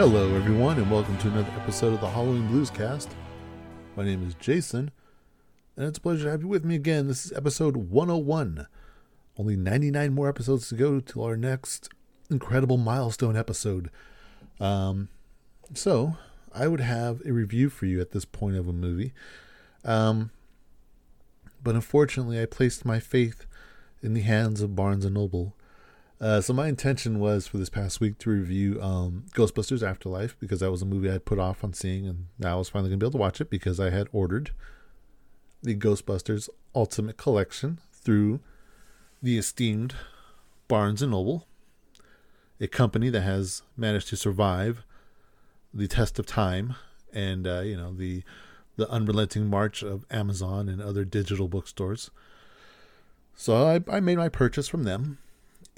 Hello, everyone, and welcome to another episode of the Halloween Blues Cast. My name is Jason, and it's a pleasure to have you with me again. This is episode 101. Only 99 more episodes to go till our next incredible milestone episode. Um, so, I would have a review for you at this point of a movie. Um, but unfortunately, I placed my faith in the hands of Barnes and Noble. Uh, so my intention was for this past week to review um, Ghostbusters Afterlife because that was a movie I had put off on seeing, and now I was finally gonna be able to watch it because I had ordered the Ghostbusters Ultimate Collection through the esteemed Barnes and Noble, a company that has managed to survive the test of time and uh, you know the the unrelenting march of Amazon and other digital bookstores. So I, I made my purchase from them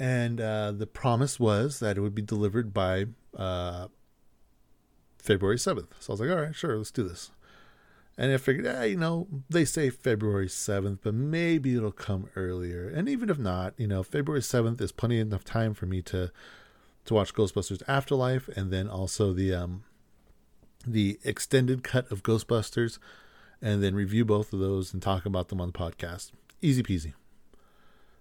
and uh, the promise was that it would be delivered by uh, February 7th. So I was like, all right, sure, let's do this. And I figured, yeah, you know, they say February 7th, but maybe it'll come earlier. And even if not, you know, February 7th is plenty enough time for me to to watch Ghostbusters Afterlife and then also the um the extended cut of Ghostbusters and then review both of those and talk about them on the podcast. Easy peasy.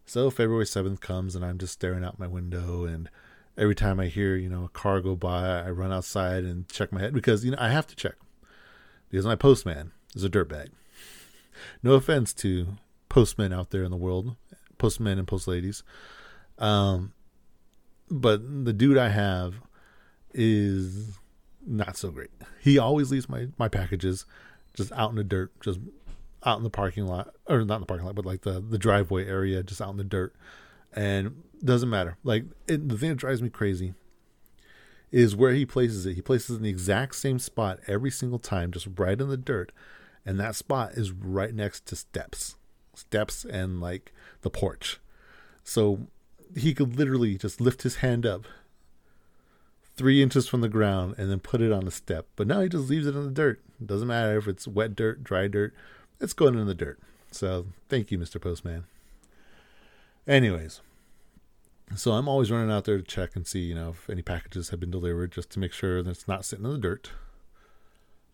So February 7th comes and I'm just staring out my window and every time I hear, you know, a car go by, I run outside and check my head because, you know, I have to check. Because my postman is a dirtbag. No offense to postmen out there in the world, postmen and postladies. Um, but the dude I have is not so great. He always leaves my, my packages just out in the dirt, just out in the parking lot, or not in the parking lot, but like the the driveway area, just out in the dirt, and doesn't matter. Like it, the thing that drives me crazy is where he places it. He places it in the exact same spot every single time, just right in the dirt, and that spot is right next to steps, steps, and like the porch. So he could literally just lift his hand up three inches from the ground and then put it on a step. But now he just leaves it in the dirt. It doesn't matter if it's wet dirt, dry dirt it's going in the dirt. So thank you, Mr. Postman. Anyways, so I'm always running out there to check and see, you know, if any packages have been delivered, just to make sure that it's not sitting in the dirt.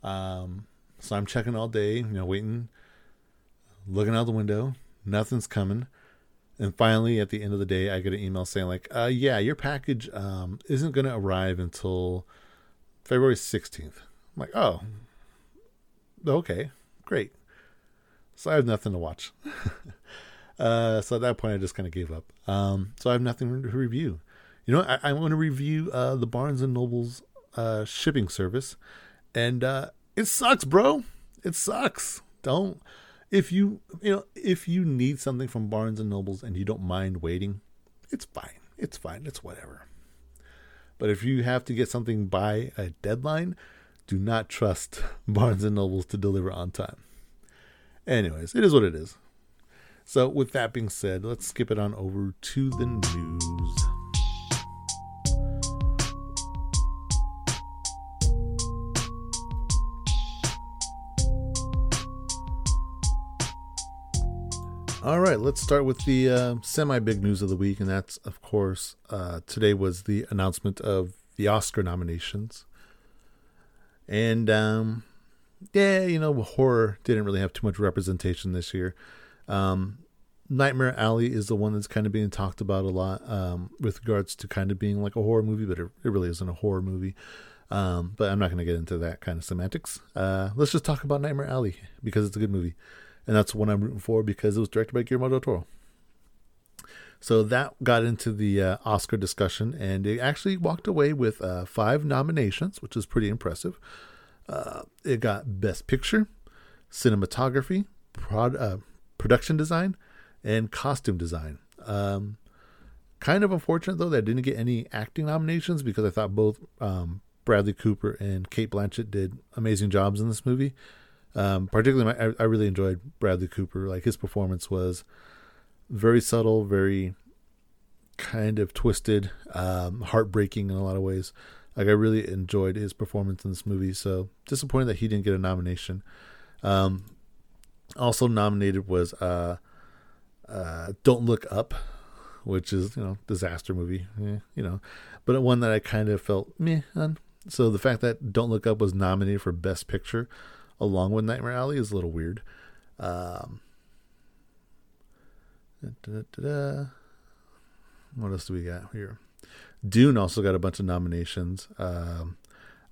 Um, so I'm checking all day, you know, waiting, looking out the window, nothing's coming. And finally, at the end of the day, I get an email saying, like, uh, yeah, your package um, isn't going to arrive until February 16th. I'm like, oh, okay, great. So I have nothing to watch. uh, so at that point, I just kind of gave up. Um, so I have nothing to review. You know, I, I want to review uh, the Barnes and Noble's uh, shipping service, and uh, it sucks, bro. It sucks. Don't if you you know if you need something from Barnes and Nobles and you don't mind waiting, it's fine. It's fine. It's whatever. But if you have to get something by a deadline, do not trust Barnes and Nobles to deliver on time. Anyways, it is what it is. So, with that being said, let's skip it on over to the news. All right, let's start with the uh, semi big news of the week, and that's, of course, uh, today was the announcement of the Oscar nominations. And um, yeah, you know, horror didn't really have too much representation this year. Um, Nightmare Alley is the one that's kind of being talked about a lot um, with regards to kind of being like a horror movie, but it, it really isn't a horror movie. Um, but I'm not going to get into that kind of semantics. Uh, let's just talk about Nightmare Alley because it's a good movie. And that's one I'm rooting for because it was directed by Guillermo del Toro. So that got into the uh, Oscar discussion, and it actually walked away with uh, five nominations, which is pretty impressive. Uh, it got Best Picture, Cinematography, prod, uh, Production Design, and Costume Design. Um, kind of unfortunate though that I didn't get any acting nominations because I thought both um, Bradley Cooper and Cate Blanchett did amazing jobs in this movie. Um, particularly, my, I, I, really enjoyed Bradley Cooper. Like his performance was very subtle, very kind of twisted, um, heartbreaking in a lot of ways. Like I really enjoyed his performance in this movie. So disappointed that he didn't get a nomination. Um, also nominated was uh, uh, Don't Look Up, which is you know disaster movie, eh, you know, but one that I kind of felt meh on. So the fact that Don't Look Up was nominated for Best Picture along with Nightmare Alley is a little weird. Um, da, da, da, what else do we got here? Dune also got a bunch of nominations. Um,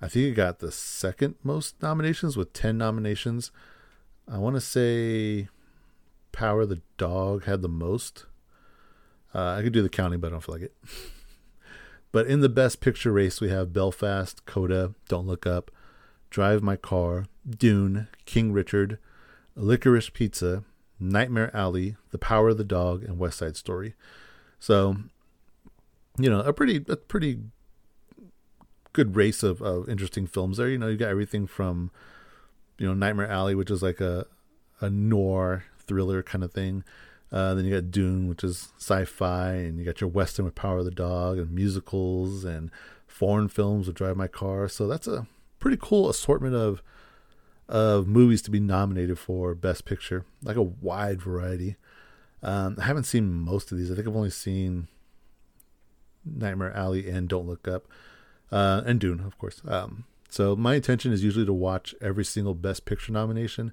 I think it got the second most nominations with 10 nominations. I want to say Power of the Dog had the most. Uh, I could do the counting, but I don't feel like it. but in the best picture race, we have Belfast, Coda, Don't Look Up, Drive My Car, Dune, King Richard, Licorice Pizza, Nightmare Alley, The Power of the Dog, and West Side Story. So, you know, a pretty a pretty good race of, of interesting films there. You know, you got everything from, you know, Nightmare Alley, which is like a a noir thriller kind of thing. Uh, then you got Dune, which is sci-fi, and you got your Western with Power of the Dog, and musicals, and foreign films with Drive My Car. So that's a pretty cool assortment of of movies to be nominated for Best Picture, like a wide variety. Um, I haven't seen most of these. I think I've only seen Nightmare Alley and Don't Look Up, uh, and Dune, of course. Um, so my intention is usually to watch every single Best Picture nomination.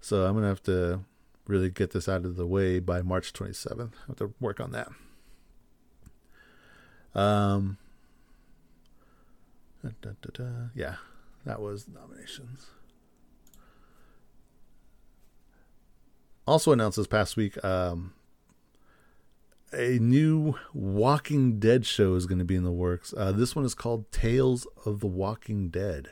So I'm gonna have to really get this out of the way by March 27th. I have to work on that. Um, da, da, da, yeah, that was nominations. Also announced this past week, um, a new Walking Dead show is going to be in the works. Uh, this one is called Tales of the Walking Dead,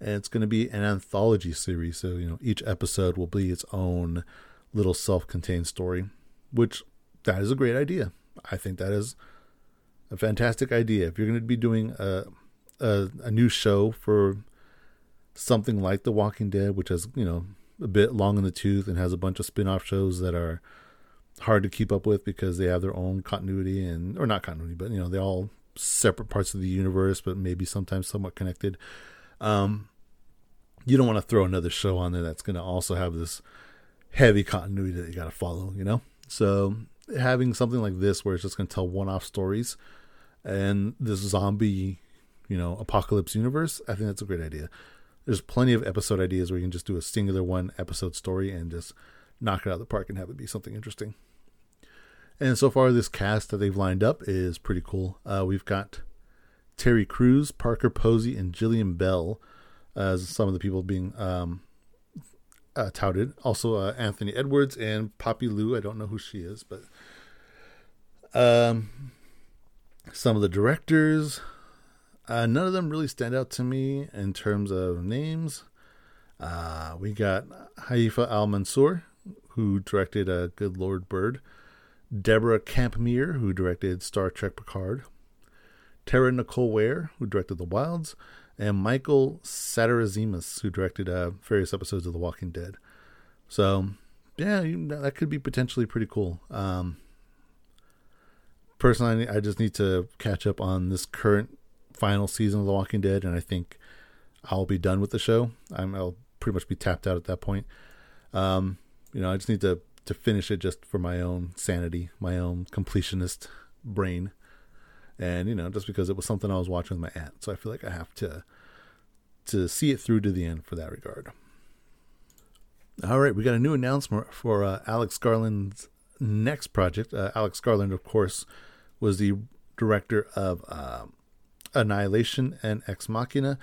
and it's going to be an anthology series. So you know, each episode will be its own little self-contained story, which that is a great idea. I think that is a fantastic idea. If you're going to be doing a a, a new show for something like The Walking Dead, which has you know a bit long in the tooth and has a bunch of spin-off shows that are hard to keep up with because they have their own continuity and or not continuity, but you know, they're all separate parts of the universe, but maybe sometimes somewhat connected. Um, you don't want to throw another show on there that's going to also have this heavy continuity that you got to follow, you know? So having something like this where it's just going to tell one-off stories and this zombie, you know, apocalypse universe, I think that's a great idea there's plenty of episode ideas where you can just do a singular one episode story and just knock it out of the park and have it be something interesting. And so far, this cast that they've lined up is pretty cool. Uh, we've got Terry Crews, Parker Posey, and Jillian Bell as some of the people being um, uh, touted. Also, uh, Anthony Edwards and Poppy Liu. I don't know who she is, but um, some of the directors uh, none of them really stand out to me in terms of names. Uh, we got Haifa Al Mansour, who directed uh, Good Lord Bird, Deborah Kampmeier, who directed Star Trek Picard, Tara Nicole Weyr, who directed The Wilds, and Michael Satrazemis, who directed uh, various episodes of The Walking Dead. So, yeah, that could be potentially pretty cool. Um, personally, I just need to catch up on this current final season of The Walking Dead, and I think I'll be done with the show. i will pretty much be tapped out at that point. Um, you know, I just need to to finish it just for my own sanity, my own completionist brain, and you know, just because it was something I was watching with my aunt, so I feel like I have to to see it through to the end for that regard. All right, we got a new announcement for uh, Alex Garland's next project. Uh, Alex Garland, of course, was the director of um, Annihilation and Ex Machina.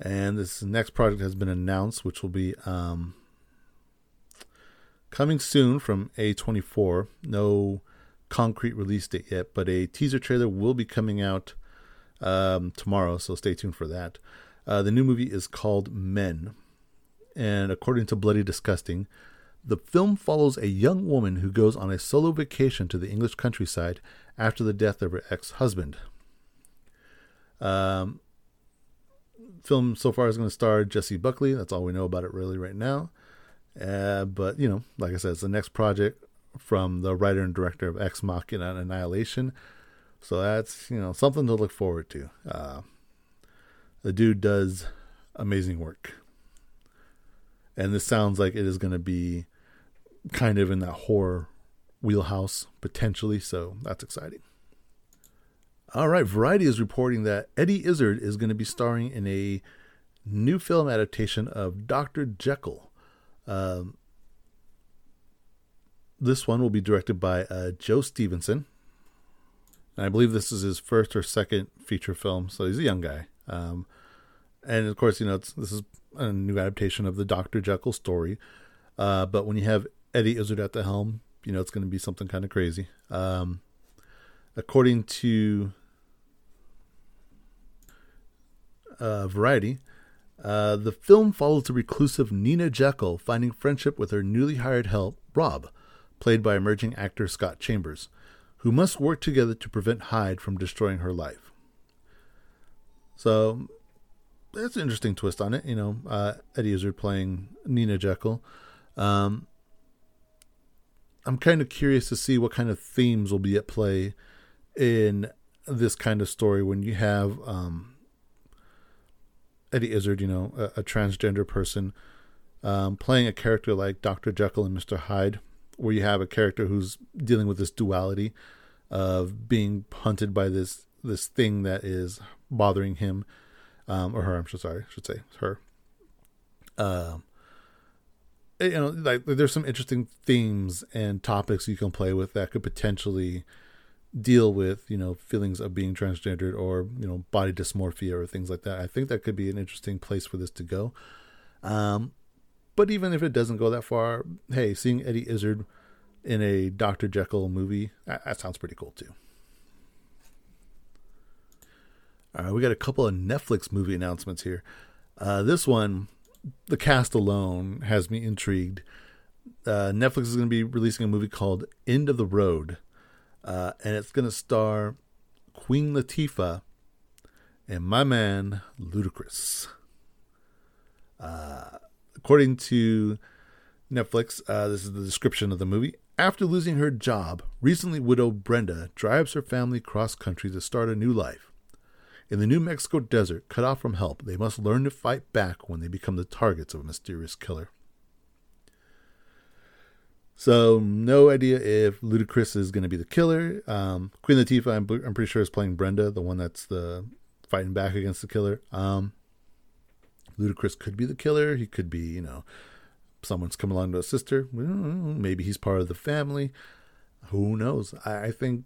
And this next project has been announced, which will be um, coming soon from A24. No concrete release date yet, but a teaser trailer will be coming out um, tomorrow, so stay tuned for that. Uh, the new movie is called Men, and according to Bloody Disgusting, the film follows a young woman who goes on a solo vacation to the English countryside after the death of her ex husband. Um, film so far is going to star Jessie Buckley. That's all we know about it really right now. Uh, but you know, like I said, it's the next project from the writer and director of Ex Machina and Annihilation. So that's you know something to look forward to. Uh, the dude does amazing work, and this sounds like it is going to be kind of in that horror wheelhouse potentially. So that's exciting. All right, Variety is reporting that Eddie Izzard is going to be starring in a new film adaptation of Dr. Jekyll. Um, this one will be directed by uh, Joe Stephenson. And I believe this is his first or second feature film, so he's a young guy. Um, and of course, you know, this is a new adaptation of the Dr. Jekyll story. Uh, but when you have Eddie Izzard at the helm, you know, it's going to be something kind of crazy. Um, according to uh, Variety, uh, the film follows the reclusive Nina Jekyll finding friendship with her newly hired help, Rob, played by emerging actor Scott Chambers, who must work together to prevent Hyde from destroying her life. So that's an interesting twist on it. You know, uh, Eddie Izzard playing Nina Jekyll. Um, I'm kind of curious to see what kind of themes will be at play in this kind of story when you have um, Eddie Izzard, you know, a, a transgender person, um, playing a character like Dr. Jekyll and Mr. Hyde, where you have a character who's dealing with this duality of being hunted by this this thing that is bothering him, um, or her. I'm so sorry, I should say her. Um, you know, like there's some interesting themes and topics you can play with that could potentially deal with you know feelings of being transgendered or you know body dysmorphia or things like that. I think that could be an interesting place for this to go. Um, but even if it doesn't go that far hey seeing eddie izzard in a dr jekyll movie that, that sounds pretty cool too. All right we got a couple of netflix movie announcements here. Uh, this one the cast alone has me intrigued. Uh, netflix is going to be releasing a movie called end of the road uh, and it's going to star Queen Latifah and my man Ludacris. Uh, according to Netflix, uh, this is the description of the movie. After losing her job, recently widowed Brenda drives her family cross country to start a new life. In the New Mexico desert, cut off from help, they must learn to fight back when they become the targets of a mysterious killer. So no idea if Ludacris is going to be the killer. Um, Queen Latifah, I'm, I'm, pretty sure is playing Brenda, the one that's the fighting back against the killer. Um, Ludacris could be the killer. He could be, you know, someone's come along to a sister. Maybe he's part of the family. Who knows? I, I think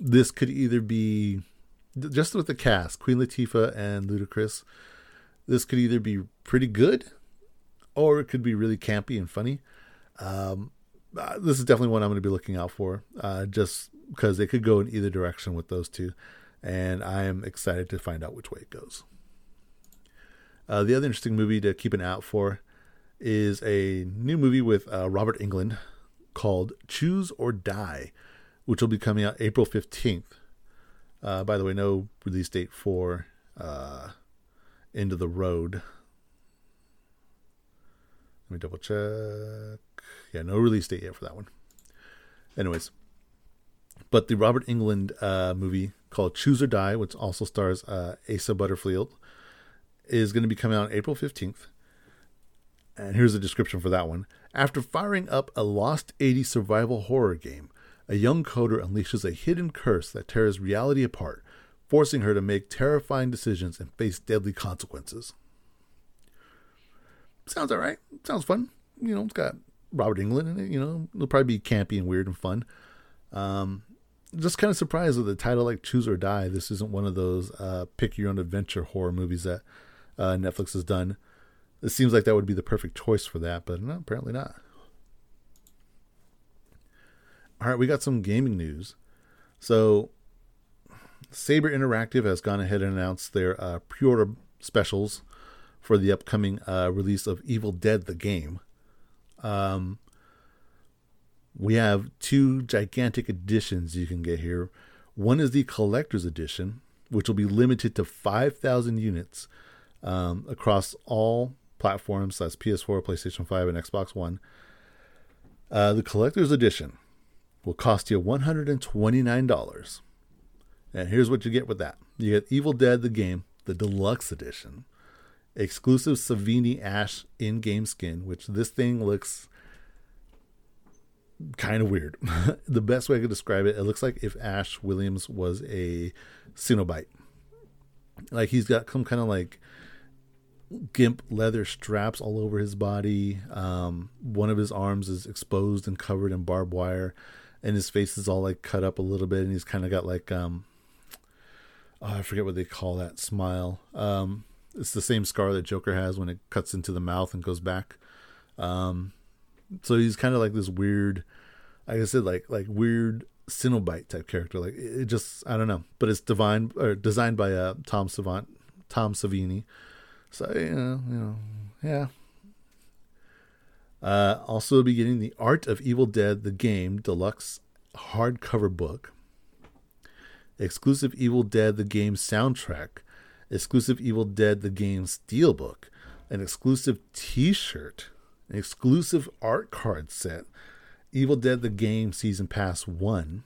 this could either be just with the cast, Queen Latifah and Ludacris. This could either be pretty good, or it could be really campy and funny. Um, uh, this is definitely one I'm going to be looking out for, uh, just because it could go in either direction with those two, and I am excited to find out which way it goes. Uh, the other interesting movie to keep an eye out for is a new movie with uh, Robert Englund called Choose or Die, which will be coming out April 15th. Uh, by the way, no release date for uh, End of the Road. Let me double check. Yeah, no release date yet for that one. Anyways, but the Robert Englund uh, movie called Choose or Die, which also stars uh, Asa Butterfield, is going to be coming out April 15th. And here's a description for that one. After firing up a Lost 80s survival horror game, a young coder unleashes a hidden curse that tears reality apart, forcing her to make terrifying decisions and face deadly consequences. Sounds alright. Sounds fun. You know, it's got Robert Englund in it. You know, it'll probably be campy and weird and fun. Um, just kind of surprised with a title like Choose or Die. This isn't one of those uh, pick your own adventure horror movies that uh, Netflix has done. It seems like that would be the perfect choice for that, but no, apparently not. All right, we got some gaming news. So, Saber Interactive has gone ahead and announced their uh, pre-order specials for the upcoming uh, release of Evil Dead the game. Um, we have two gigantic editions you can get here. One is the collector's edition, which will be limited to 5,000 units um, across all platforms. That's PS4, PlayStation 5, and Xbox One. Uh, the collector's edition will cost you $129. And here's what you get with that you get Evil Dead the game, the deluxe edition exclusive Savini Ash in game skin, which this thing looks kind of weird. the best way I could describe it, it looks like if Ash Williams was a Cenobite. Like he's got some kind of like gimp leather straps all over his body. Um, one of his arms is exposed and covered in barbed wire, and his face is all like cut up a little bit, and he's kind of got like um, oh, I forget what they call that smile. Um, it's the same scar that Joker has when it cuts into the mouth and goes back. Um, so he's kind of like this weird, like I said, like like weird Cenobite type character. Like it just I don't know, but it's divine or designed by uh, Tom Savant, Tom Savini. So you know, you know, yeah. Uh, also, be getting the Art of Evil Dead the game deluxe hardcover book, exclusive Evil Dead the game soundtrack, exclusive Evil Dead the game steelbook, an exclusive T-shirt, an exclusive art card set, Evil Dead the Game Season Pass 1,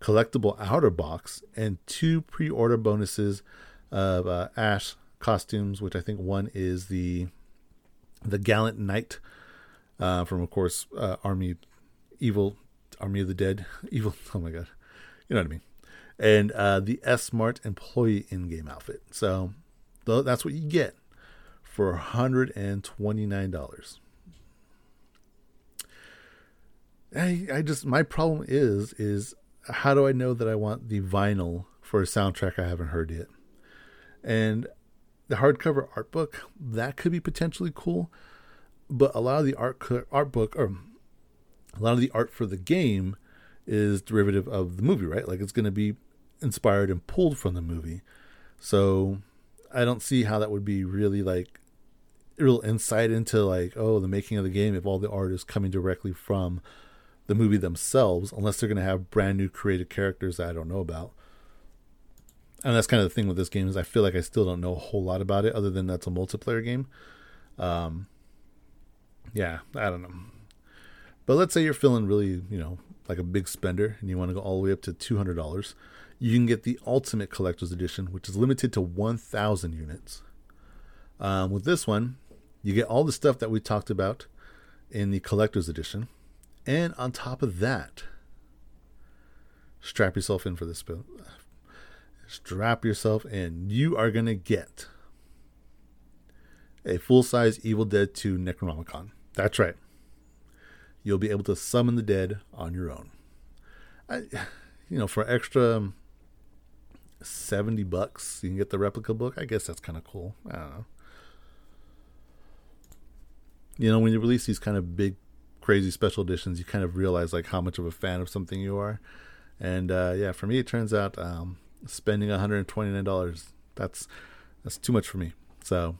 collectible outer box, and two pre order bonuses of uh, Ash costumes, which I think one is the the Gallant Knight uh, from, of course, uh, Army Evil, Army of the Dead, Evil. Oh my God. You know what I mean. And uh, the S-Mart employee in game outfit. So that's what you get for $129. I, I just my problem is is how do I know that I want the vinyl for a soundtrack I haven't heard yet? And the hardcover art book that could be potentially cool, but a lot of the art art book or a lot of the art for the game is derivative of the movie, right? Like it's going to be inspired and pulled from the movie. So I don't see how that would be really like real insight into like oh the making of the game if all the art is coming directly from the movie themselves unless they're going to have brand new created characters that I don't know about. And that's kind of the thing with this game is I feel like I still don't know a whole lot about it other than that's a multiplayer game. Um, yeah, I don't know. But let's say you're feeling really, you know, like a big spender and you want to go all the way up to $200. You can get the Ultimate Collector's Edition, which is limited to 1,000 units. Um, with this one, you get all the stuff that we talked about in the Collector's Edition and on top of that, strap yourself in for this. Strap yourself in. You are going to get a full size Evil Dead 2 Necronomicon. That's right. You'll be able to summon the dead on your own. I, you know, for extra 70 bucks, you can get the replica book. I guess that's kind of cool. I don't know. You know, when you release these kind of big crazy special editions, you kind of realize like how much of a fan of something you are. And uh, yeah, for me, it turns out um, spending one hundred twenty nine dollars that's that's too much for me. So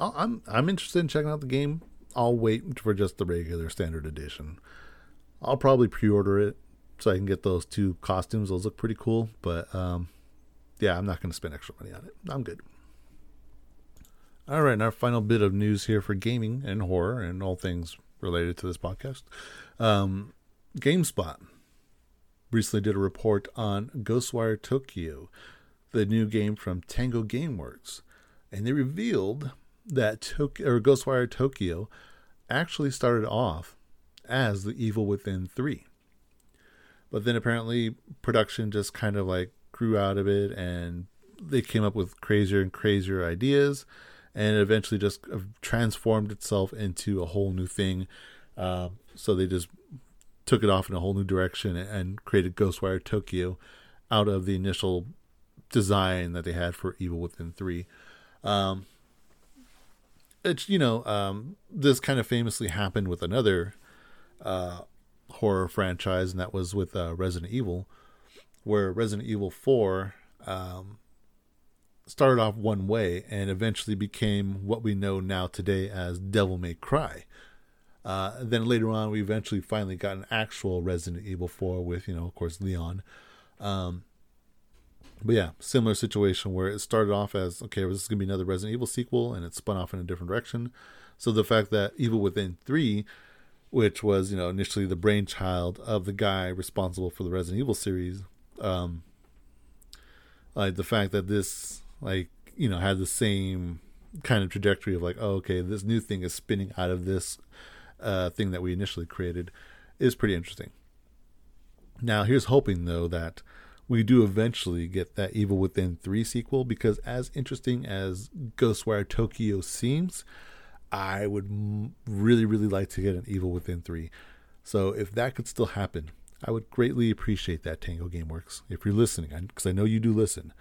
I'm I'm interested in checking out the game. I'll wait for just the regular standard edition. I'll probably pre-order it so I can get those two costumes. Those look pretty cool, but um, yeah, I'm not going to spend extra money on it. I'm good. All right, and our final bit of news here for gaming and horror and all things related to this podcast. Um, GameSpot recently did a report on Ghostwire Tokyo, the new game from Tango Gameworks, and they revealed that Tok- or Ghostwire Tokyo actually started off as The Evil Within 3. But then apparently production just kind of like grew out of it and they came up with crazier and crazier ideas and it eventually just uh, transformed itself into a whole new thing. Uh, so they just took it off in a whole new direction and created Ghostwire Tokyo out of the initial design that they had for Evil Within 3. Um, it's, you know, um, this kind of famously happened with another uh, horror franchise, and that was with uh, Resident Evil, where Resident Evil 4 um, started off one way and eventually became what we know now today as Devil May Cry. Uh, then later on, we eventually finally got an actual Resident Evil 4 with, you know, of course, Leon. Um, but yeah, similar situation where it started off as okay, this is gonna be another Resident Evil sequel, and it spun off in a different direction. So the fact that Evil Within three, which was you know initially the brainchild of the guy responsible for the Resident Evil series, um, like the fact that this like you know had the same kind of trajectory of like oh okay this new thing is spinning out of this uh, thing that we initially created is pretty interesting. Now, here's hoping though that we do eventually get that Evil Within 3 sequel because as interesting as Ghostwire Tokyo seems, I would really really like to get an Evil Within 3. So if that could still happen, I would greatly appreciate that Tango Gameworks. If you're listening, because I know you do listen,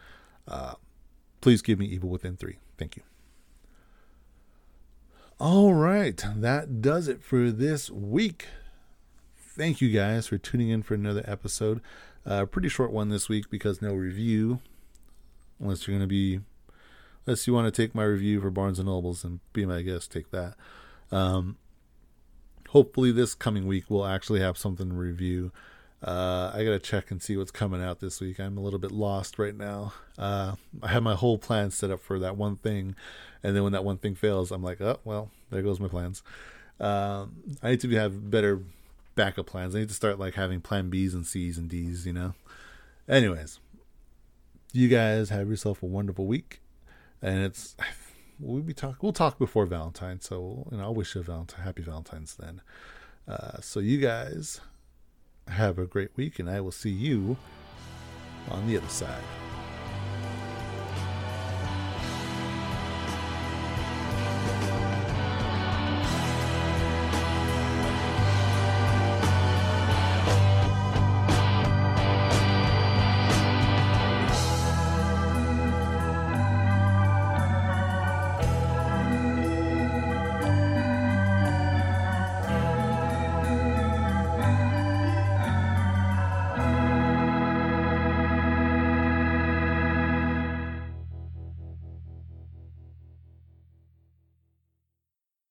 uh, please give me Evil Within 3. Thank you. All right, that does it for this week. Thank you guys for tuning in for another episode. A uh, pretty short one this week because no review. Unless you're going to be, unless you want to take my review for Barnes and Nobles and be my guest, take that. Um, hopefully this coming week we'll actually have something to review. Uh, I gotta check and see what's coming out this week. I'm a little bit lost right now. Uh, I have my whole plan set up for that one thing, and then when that one thing fails, I'm like, oh well, there goes my plans. Um, I need to have better backup plans. I need to start like having plan B's and C's and D's. You know. Anyways, you guys have yourself a wonderful week, and it's we'll be talk. We'll talk before Valentine's, so know I'll wish you a Valentine, happy Valentine's then. Uh, so you guys have a great week, and I will see you on the other side.